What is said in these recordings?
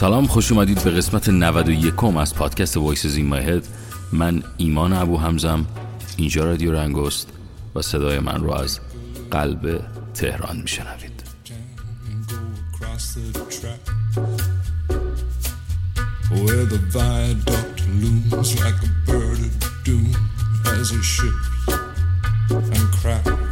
سلام خوش اومدید به قسمت 91 از پادکست وایسز این ماهد من ایمان ابو همزم اینجا رادیو رنگست و صدای من رو از قلب تهران میشنوید Where the viaduct looms like a bird of doom as it and cracks.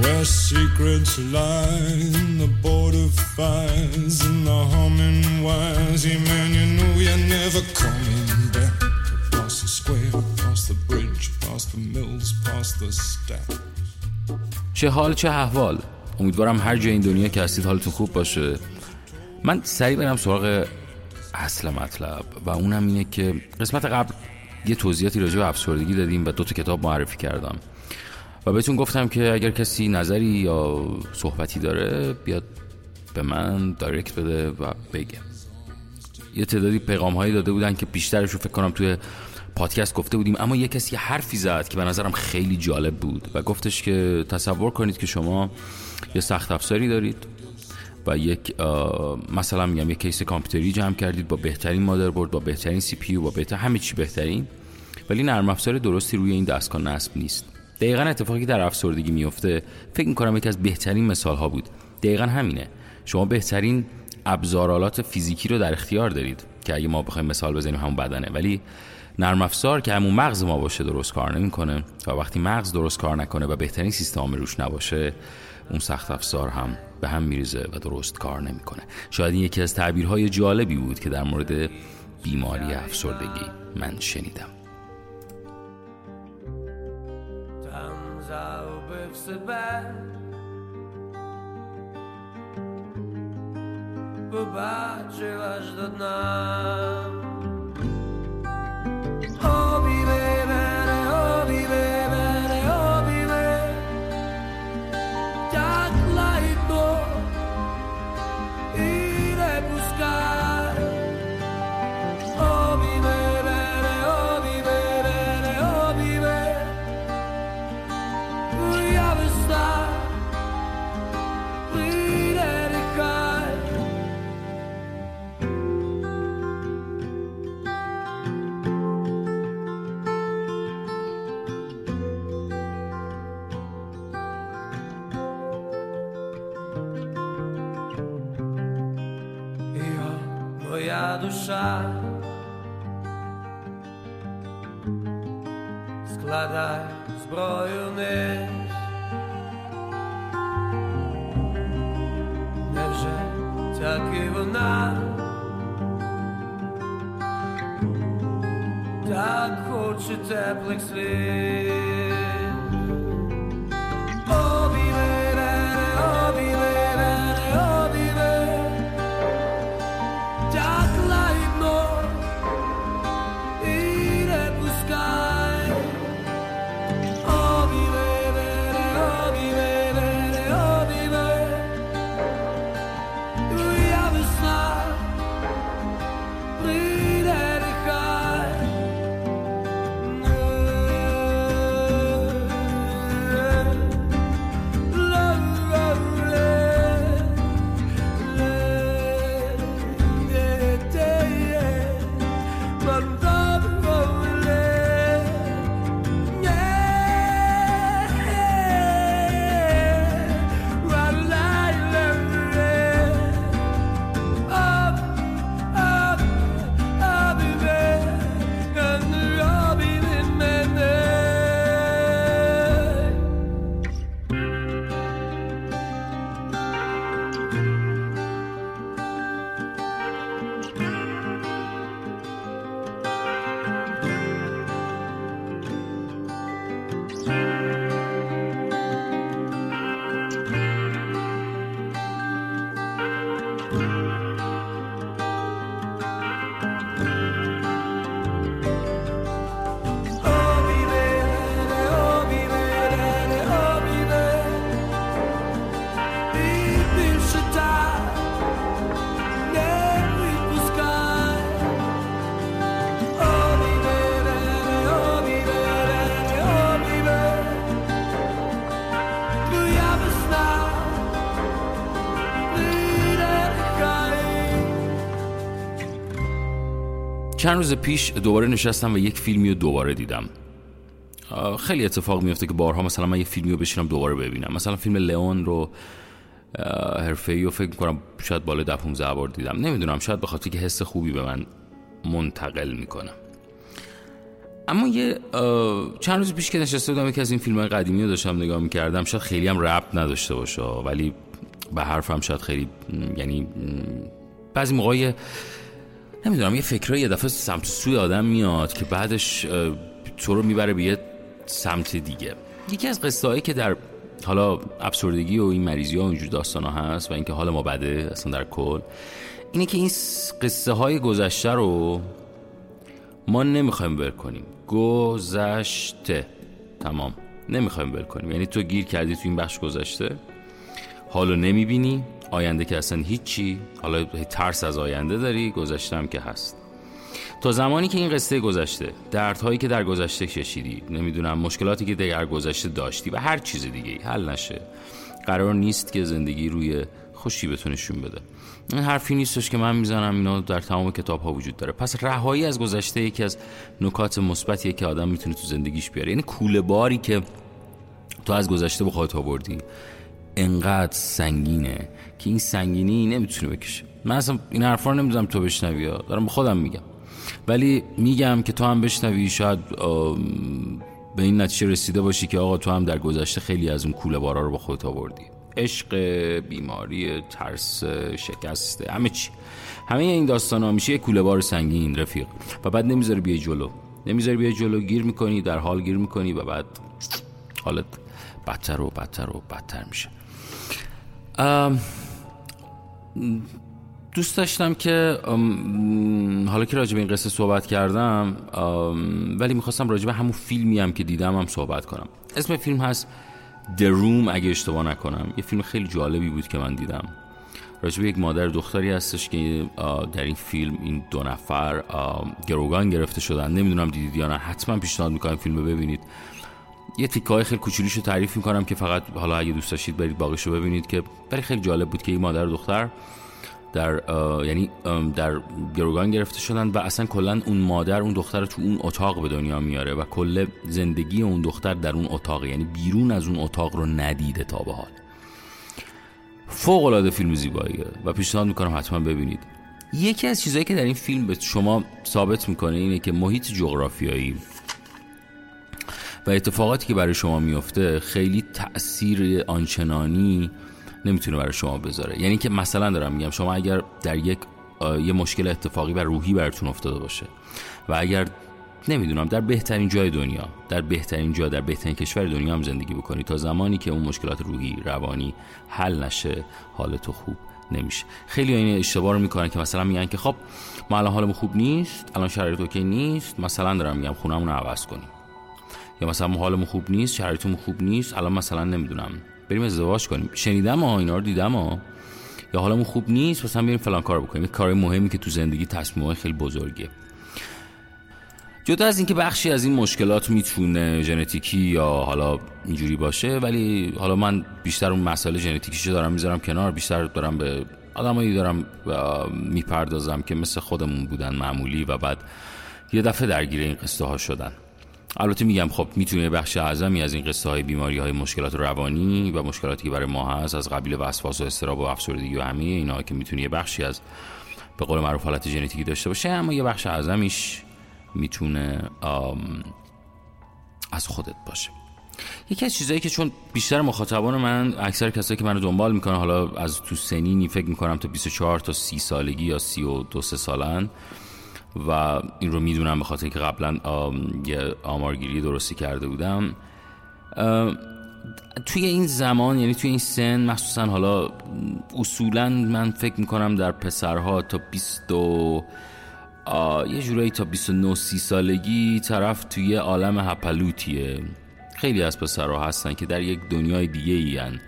Where secrets lie in the border fires and the humming wires. Yeah, man, you know you're never coming back. Past the square, past the bridge, past the mills, past the stacks. چه حال چه احوال امیدوارم هر جای این دنیا که هستید حالتون خوب باشه من سریع برم سراغ اصل مطلب و اونم اینه که قسمت قبل یه توضیحاتی راجع به افسردگی دادیم و دو تا کتاب معرفی کردم و بهتون گفتم که اگر کسی نظری یا صحبتی داره بیاد به من دایرکت بده و بگه. یه تعدادی پیغام هایی داده بودن که بیشترش رو فکر کنم توی پادکست گفته بودیم اما یه کسی حرفی زد که به نظرم خیلی جالب بود و گفتش که تصور کنید که شما یه سخت افزاری دارید و یک مثلا میگم یک کیس کامپیوتری جمع کردید با بهترین مادربرد با بهترین CPU با بهتر همه چی بهترین ولی نرم افزار درستی روی این دستگاه نصب نیست. دقیقا اتفاقی در افسردگی میفته فکر می‌کنم یکی از بهترین مثال ها بود. دقیقا همینه. شما بهترین ابزارالات فیزیکی رو در اختیار دارید که اگه ما بخوایم مثال بزنیم همون بدنه. ولی نرم افزار که همون مغز ما باشه درست کار نمی‌کنه و وقتی مغز درست کار نکنه و بهترین سیستم روش نباشه اون سخت افزار هم به هم میریزه و درست کار نمی‌کنه. شاید این یکی از تعبیرهای جالبی بود که در مورد بیماری افسردگی من شنیدم. загубив себе, побачив аж до дна. душа, складай зброю вниз, невже так і вона, так хоче теплих слів. چند روز پیش دوباره نشستم و یک فیلمی رو دوباره دیدم. خیلی اتفاق میفته که بارها مثلا من یه فیلمی رو بشینم دوباره ببینم. مثلا فیلم لئون رو حرفه ای و فکر کنم شاید بالا ده 15 بار دیدم. نمی‌دونم شاید بخاطر که حس خوبی به من منتقل می‌کنم اما یه چند روز پیش که نشسته بودم یکی از این فیلم قدیمی رو داشتم نگاه می‌کردم. شاید خیلی هم ربط نداشته باشه ولی به حرفم شاید خیلی یعنی بعضی موقعی نمی‌دونم یه فکرهای یه دفعه سمت سوی آدم میاد که بعدش تو رو می‌بره به یه سمت دیگه. یکی از قصه که در حالا ابسوردگی و این مریضی ها و اینجور داستان ها هست و اینکه حال ما بده اصلا در کل اینه که این قصه های گذشته رو ما نمی‌خوایم ول کنیم. گذشته. تمام. نمی‌خوایم ول کنیم. یعنی تو گیر کردی تو این بخش گذشته حالو نمی‌بینی. آینده که اصلا هیچی. حالا ترس از آینده داری گذشته هم که هست. تا زمانی که این قصه گذشته دردهایی که در گذشته کشیدی نمی‌دونم مشکلاتی که در گذشته داشتی و هر چیز دیگه حل نشه. قرار نیست که زندگی روی خوشی بتونشون بده. این حرفی نیستش که من می‌زنم اینا در تمام کتاب ها وجود داره. پس رهایی از گذشته یکی از نکات مثبتیه که آدم می‌تونه تو زندگیش بیاره. یعنی کوله باری که تو از گذشته به خودت آوردی. انقدر سنگینه که این سنگینی نمی‌تونه بکشه من اصلا این حرفا رو نمی‌ذارم تو بشنوی دارم به خودم میگم. ولی میگم که تو هم بشنوی شاید به این نتیجه رسیده باشی که آقا تو هم در گذشته خیلی از اون کوله بارا رو با خودت آوردی. عشق بیماری ترس شکسته همه چی. همه این داستان ها میشه یه کوله بار سنگین رفیق. و بعد نمی‌ذاری بیای جلو. نمی‌ذاری بیای جلو گیر می‌کنی در حال گیر می‌کنی و بعد حالت بدتر و بدتر و بدتر میشه. دوست داشتم که حالا که راجع به این قصه صحبت کردم ولی می‌خواستم راجع به همون فیلمی هم که دیدم هم صحبت کنم. اسم فیلم هست The Room اگه اشتباه نکنم. یه فیلم خیلی جالبی بود که من دیدم. راجع به یک مادر دختری هستش که در این فیلم این دو نفر گروگان گرفته شدن. نمی‌دونم دیدید یا نه. حتما پیشنهاد می‌کنم فیلم رو ببینید. یه تیکه های خیلی کوچولیشو تعریف می‌کنم که فقط حالا اگه دوست داشتید برید باقیشو ببینید که ولی خیلی جالب بود که این مادر دختر در یعنی در گروگان گرفته شدن و اصلا کلا اون مادر اون دختر رو تو اون اتاق به دنیا میاره و کل زندگی اون دختر در اون اتاق یعنی بیرون از اون اتاق رو ندیده تا به حال. فوق العاده فیلم زیباییه و پیشنهاد می‌کنم حتما ببینید. یکی از چیزهایی که در این فیلم به شما ثابت می‌کنه اینه که محیط جغرافیایی و اتفاقاتی که برای شما میفته خیلی تاثیر آنچنانی نمی‌تونه برای شما بذاره. یعنی که مثلا دارم میگم شما اگر در یک یه مشکل اتفاقی و روحی براتون افتاده باشه و اگر نمی‌دونم در بهترین جای دنیا در بهترین جا در بهترین کشور دنیا هم زندگی بکنی تا زمانی که اون مشکلات روحی روانی حل نشه حال تو خوب نمیشه. خیلی این اشتباه رو می‌کنن که مثلا میگن که خب ما الان حالمون خوب نیست الان شرایط اوکی نیست مثلا دارم میگم خونمون رو عوض کنیم. یا مثلا حالمون خوب نیست شرایطمون خوب نیست الان مثلا نمی‌دونم. بریم ازدواج کنیم. شنیدم ها اینا رو دیدم ها. یا حالمون خوب نیست مثلا بریم فلان کار بکنیم. کار مهمی که تو زندگی تصمیم خیلی بزرگه جدا از اینکه بخشی از این مشکلات می‌تونه ژنتیکی یا حالا اینجوری باشه ولی حالا من بیشتر اون مسئله ژنتیکیشو دارم می‌ذارم کنار بیشتر دارم به آدمایی دارم می‌پردازم که مثل خودمون بودن معمولی و بعد یه دفعه درگیر این قصه ها شدن. البته میگم خب می‌تونه بخش اعظمی از این قصه های بیماری های مشکلات روانی و مشکلاتی که برای ما هست از قبیل وسواس و استراب و افسردگی و همه اینا که می‌تونه یه بخشی از به قول معروف حالت ژنتیکی داشته باشه اما یه بخش اعظمیش می‌تونه از خودت باشه. یکی از چیزایی که چون بیشتر مخاطبان من اکثر کسایی که منو دنبال می‌کنه حالا از تو سنینی فکر می‌کنم تا 24 تا 30 سالگی یا 32 سالن و این رو می‌دونم به خاطر که قبلا یه آمارگیری درستی کرده بودم. توی این زمان یعنی توی این سن مخصوصا حالا اصولا من فکر می‌کنم در پسرها تا 20 و یه جورایی تا 29 30 سالگی طرف توی عالم هپروتیه. خیلی از پسرها هستن که در یک دنیای دیگه ان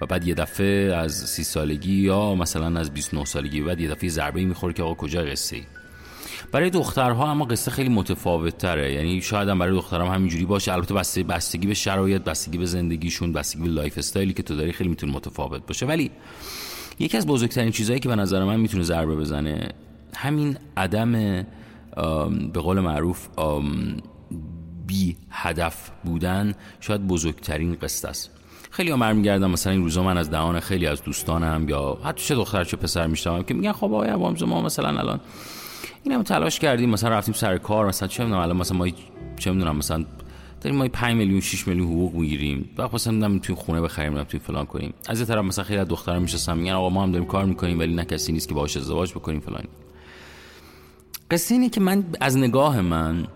و بعد یه دفعه از سی سالگی یا مثلا از 29 سالگی بعد یه دفعه ضربه می‌خوره که آقا کجا قصه برای دخترها اما قصه خیلی متفاوت تره یعنی شاید هم برای دخترها همینجوری باشه. البته بسته بستگی به شرایط بستگی به زندگیشون بستگی به lifestyle ی که تو داری خیلی می‌تونه متفاوت باشه. ولی یکی از بزرگترین چیزهایی که به نظر من می‌تونه ضربه بزنه همین عدم به قول معروف بی هدف بودن شاید بزرگترین قصه است. خیلی ها میگردم مثلا این روزا من از دهان خیلی از دوستانم یا حتی چه دختر چه پسر میشتم که میگن خب آقای ما مثلا الان این هم تلاش کردیم مثلا رفتیم سر کار مثلا چه می‌دونم الان مثلا ما چه می‌دونم مثلا داریم ما 5 میلیون 6 میلیون حقوق می‌گیریم بعد مثلا نمی‌تونیم خونه بخریم نمی‌تونیم فلان کنیم. از یه طرف مثلا خیلی از دخترا میشستن میگن آقا ما هم داریم کار می‌کنیم ولی نه کسی نیست که باهاش ازدواج بکنیم فلان. قصه اینه که من از نگاه من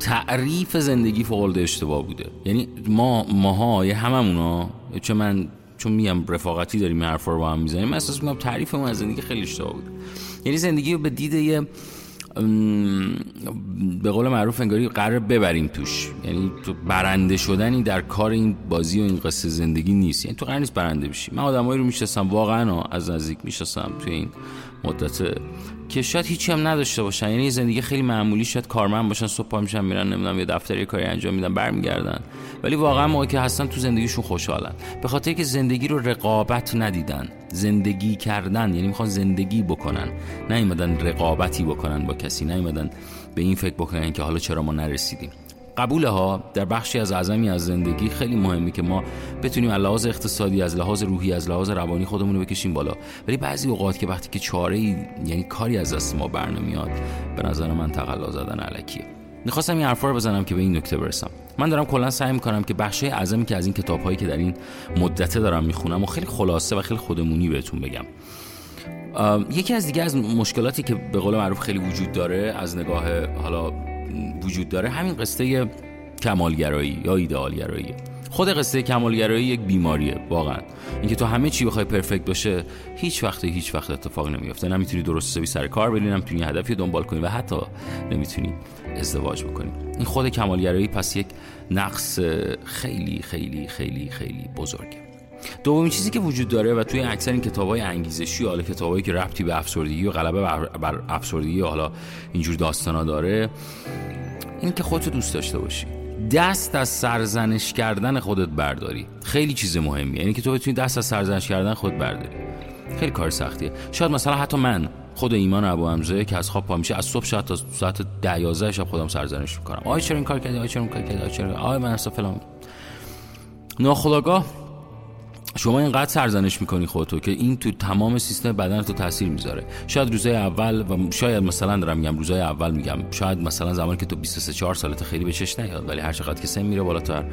تعریف زندگی فوق اشتباه بوده. یعنی ما ماها هممونا چه من چون میگم رفاقتی داریم حرفا رو با هم می‌زنیم. احساس می‌کنم تعریفمون از زندگی خیلی اشتباه بوده. یعنی زندگی رو به دید یه به قول معروف انگاری قرار ببریم توش. یعنی تو برنده شدنی در کار این بازی و این قصه زندگی نیست. یعنی تو قرار نیست برنده بشی. من آدمایی رو می‌شناسم واقعا از نزدیک می‌شناسم توی این مدت. که شاید هیچی هم نداشته باشن. یعنی زندگی خیلی معمولی شاید کارمند باشن صبح پا میشن میرن نمی‌دونم یه دفتری کاری انجام میدن برمیگردن. ولی واقعا موقعی که هستن تو زندگیشون خوشحالن. به خاطر که زندگی رو رقابت ندیدن. زندگی کردن یعنی می‌خوان زندگی بکنن. نیومدن رقابتی بکنن با کسی نیومدن به این فکر بکنن که حالا چرا ما نرسیدیم. قبول ها در بخشی از اعظمی از زندگی خیلی مهمه که ما بتونیم از لحاظ اقتصادی از لحاظ روحی از لحاظ روانی خودمون رو بکشیم بالا. ولی بعضی اوقات که وقتی که چاره یعنی کاری از دست ما بر نمیاد به نظر من تقلا زدن علکیه. می‌خواستم این حرفا رو بزنم که به این نکته برسم. من دارم کلا سعی می‌کنم که بخشای اعظمی که از این کتابهایی که در این مدته دارم می‌خونم و خیلی خلاصه و خیلی خودمونی بهتون بگم. یکی از دیگه از مشکلاتی که به قول معروف خیلی وجود داره از نگاه حالا وجود داره همین قصه کمالگرایی یا ایدئالگرایی خود قصه کمالگرایی یک بیماریه واقعا. اینکه تو همه چی بخوای پرفکت باشه هیچ وقت هیچ وقت اتفاق نمیافته. نمی‌تونی درست حسابی سر کار بری نمی‌تونی هدفی دنبال کنی و حتی نمی‌تونی ازدواج بکنی. این خود کمالگرایی پس یک نقص خیلی خیلی خیلی خیلی بزرگه. دومین چیزی که وجود داره و توی اکثر این کتابای انگیزشی حالا کتابایی که ربطی به افسردگی و غلبه بر افسردگی حالا اینجور داستانا داره این که خودتو دوست داشته باشی. دست از سرزنش کردن خودت برداری. خیلی چیز مهمیه. یعنی که تو بتونی دست از سرزنش کردن خودت برداری. خیلی کار سختیه. شاید مثلا حتی من خود ایمان ابو حمزه که از خواب پا میشه از صبح شاید تا ساعت 10 11 شب خودم سرزنش می‌کنم. آی چرا این کار کردی؟ آی چرا این کار کردی؟ آی چرا؟ آی من اصلا فلان. ناخودآگاه شما اینقدر سرزنش می‌کنی خودتو که این تو تمام سیستم بدن تو تاثیر می‌ذاره. شاید روزای اول و شاید مثلا دارم میگم روزای اول میگم شاید مثلا زمانی که تو 23 4 سالت خیلی به چشم نیاد ولی هر چقدر که سن میره بالاتر.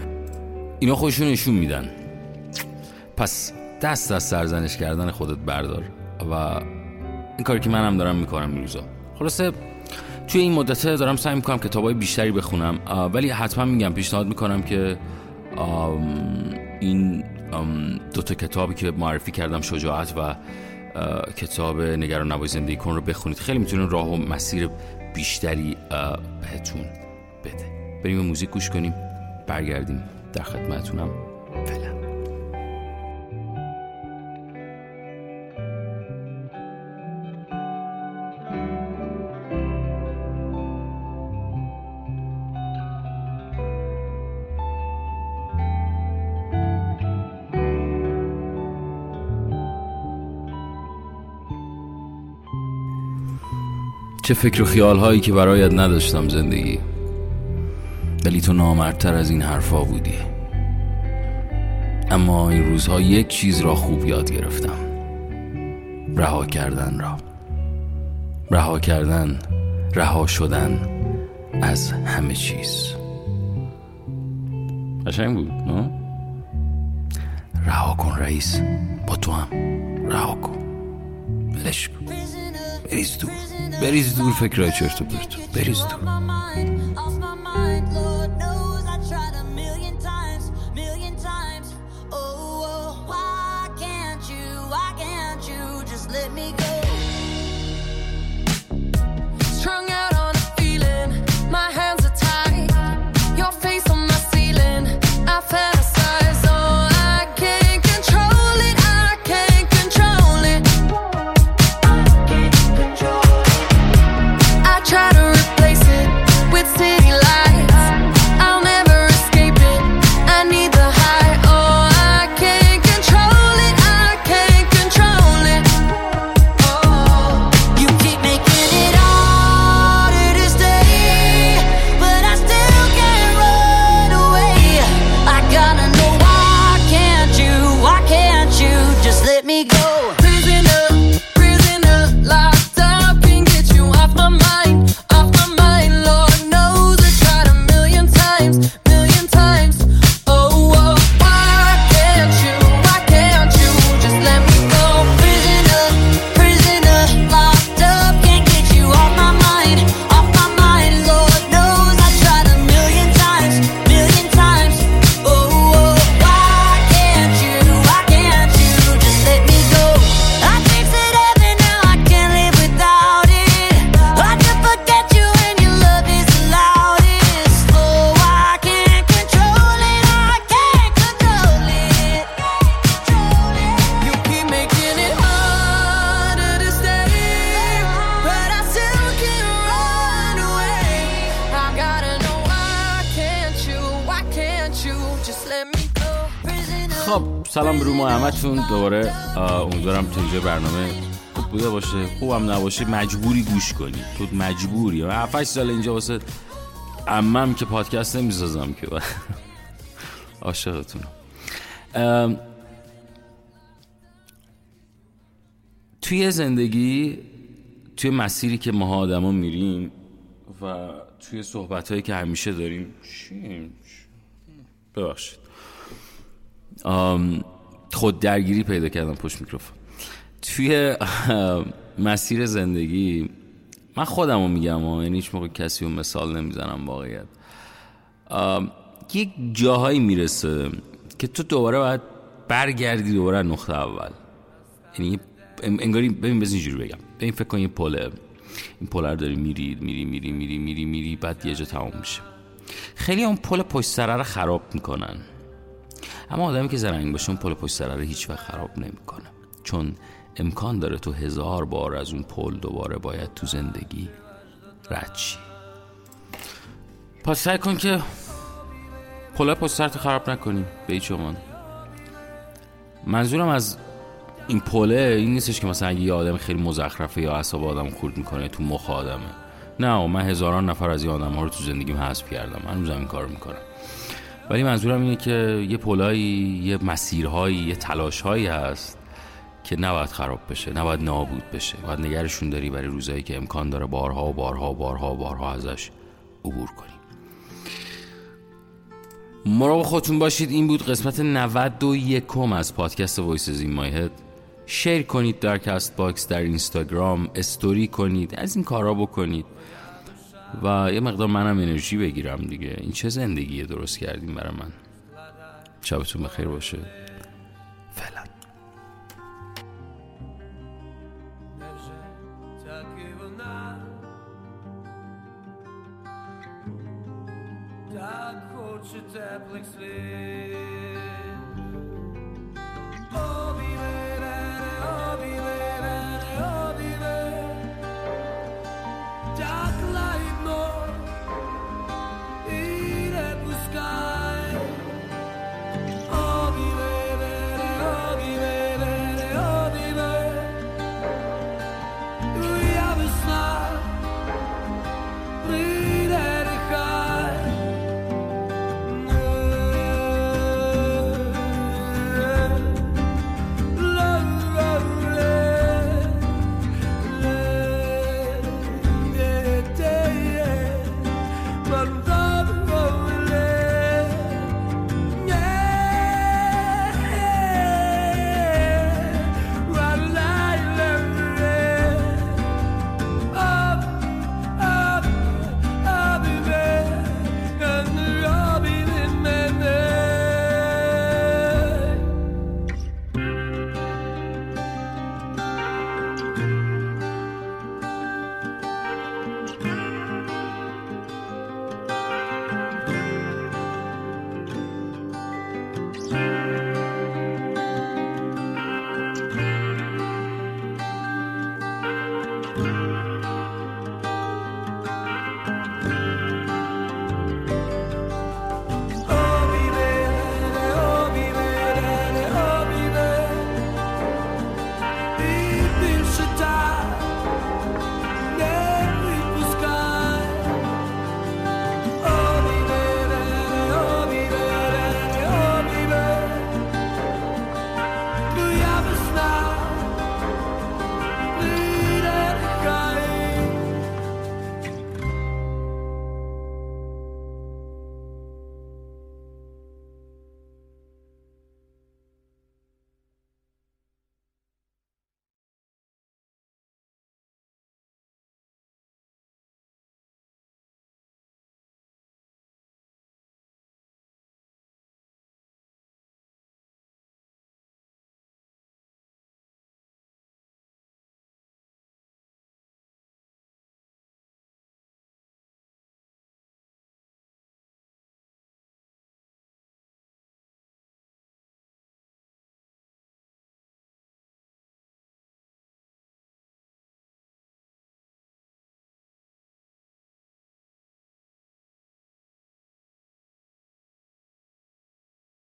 اینا خودشون نشون میدن. پس دست از سرزنش کردن خودت بردار و این کاری که منم دارم می‌کنم این روزا. خلاصه توی این مدته دارم سعی می‌کنم کتابای بیشتری بخونم ولی حتما میگم پیشنهاد می‌کنم که این دو تا کتابی که معرفی کردم شجاعت و کتاب نگران نبای زندگی کن رو بخونید. خیلی می‌تونه راه و مسیر بیشتری بهتون بده. بریم موزیک گوش کنیم. برگردیم در خدمتونم. فعلا. چه فکر و خیال هایی که برایت نداشتم زندگی. ولی تو نامردتر از این حرفا بودی. اما این روزها یک چیز را خوب یاد گرفتم. رها کردن را. رها کردن رها شدن از همه چیز. قشنگ بود نه؟ رها کن رئیس با تو هم. رها کن. کن. Where is du? Where is dur fikri açıyor Where is? سلام برو همتون. دوباره امیدوارم تا اینجا برنامه خوب بوده باشه. خوبم نباشه مجبوری گوش کنی. تو مجبوری. 7 سال اینجا واسه امم که پادکست نمی‌سازم که. عاشقتونم. توی زندگی توی مسیری که ما آدما میریم و توی صحبت هایی که همیشه داریم ببخشید. خود درگیری پیدا کردم پشت میکروفون. توی مسیر زندگی من خودم رو میگم و یعنی هیچ موقع کسی رو مثال نمی‌زنم واقعیت. یک جاهایی می‌رسه که تو دوباره باید برگردی دوباره نقطه اول. یعنی انگاری ببین بزن اینجوری بگم. ببین فکر کن یه پله. این پل رو داری میری میری میری میری میری میری بعد یه جا تمام میشه. خیلی اون پل پشت سره رو خراب می‌کنن. اما آدمی که زرنگ باشه اون پل پشت سره رو هیچ وقت خراب نمی‌کنه. چون امکان داره تو هزار بار از اون پل دوباره باید تو زندگی رد شی. پس سعی کن که پل پشت سرت خراب نکنی به هیچ منظورم از این پله این نیستش که مثلا یه آدم خیلی مزخرفه یا اصاب آدم خورد می‌کنه تو مخ آدمه. نه من هزاران نفر از این آدم ها رو تو زندگیم حذف کردم. هنوز این کار می‌کنم. ولی منظورم اینه که یه پل‌هایی یه مسیرهایی یه تلاشهایی هست که نباید خراب بشه نباید نابود بشه. باید نگهشون داری برای روزایی که امکان داره بارها و بارها و بارها و بارها ازش عبور کنی. مراقب خودتون باشید. این بود قسمت 91 از پادکست Voices In My Head share کنید در کست باکس در اینستاگرام استوری کنید از این کارا بکنید. و یه مقدار منم انرژی بگیرم دیگه. این چه زندگی درست کردیم برای من؟ شبتون بخیر باشه.